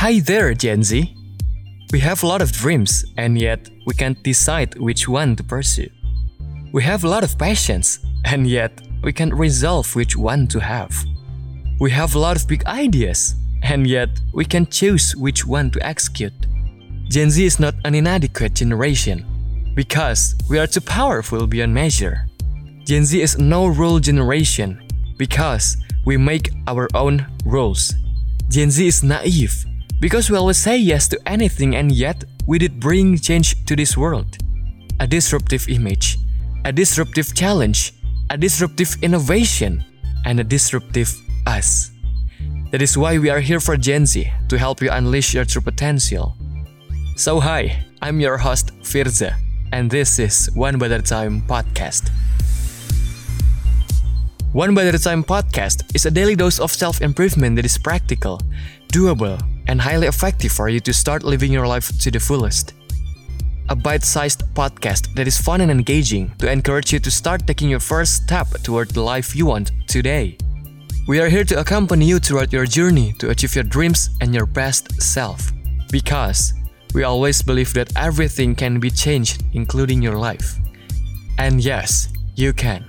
Hi there, Gen Z. We have a lot of dreams, and yet we can't decide which one to pursue. We have a lot of passions, and yet we can't resolve which one to have. We have a lot of big ideas, and yet we can't choose which one to execute. Gen Z is not an inadequate generation because we are too powerful beyond measure. Gen Z is no rule generation because we make our own rules. Gen Z is naive because we always say yes to anything and yet we did bring change to this world. A disruptive image, a disruptive challenge, a disruptive innovation, and a disruptive us. That is why we are here for Gen Z to help you unleash your true potential. So, hi, I'm your host Firza, and this is One a Time podcast. One a Time podcast is a daily dose of self improvement that is practical, doable, and highly effective for you to start living your life to the fullest. A bite sized podcast that is fun and engaging to encourage you to start taking your first step toward the life you want today. We are here to accompany you throughout your journey to achieve your dreams and your best self. Because we always believe that everything can be changed, including your life. And yes, you can.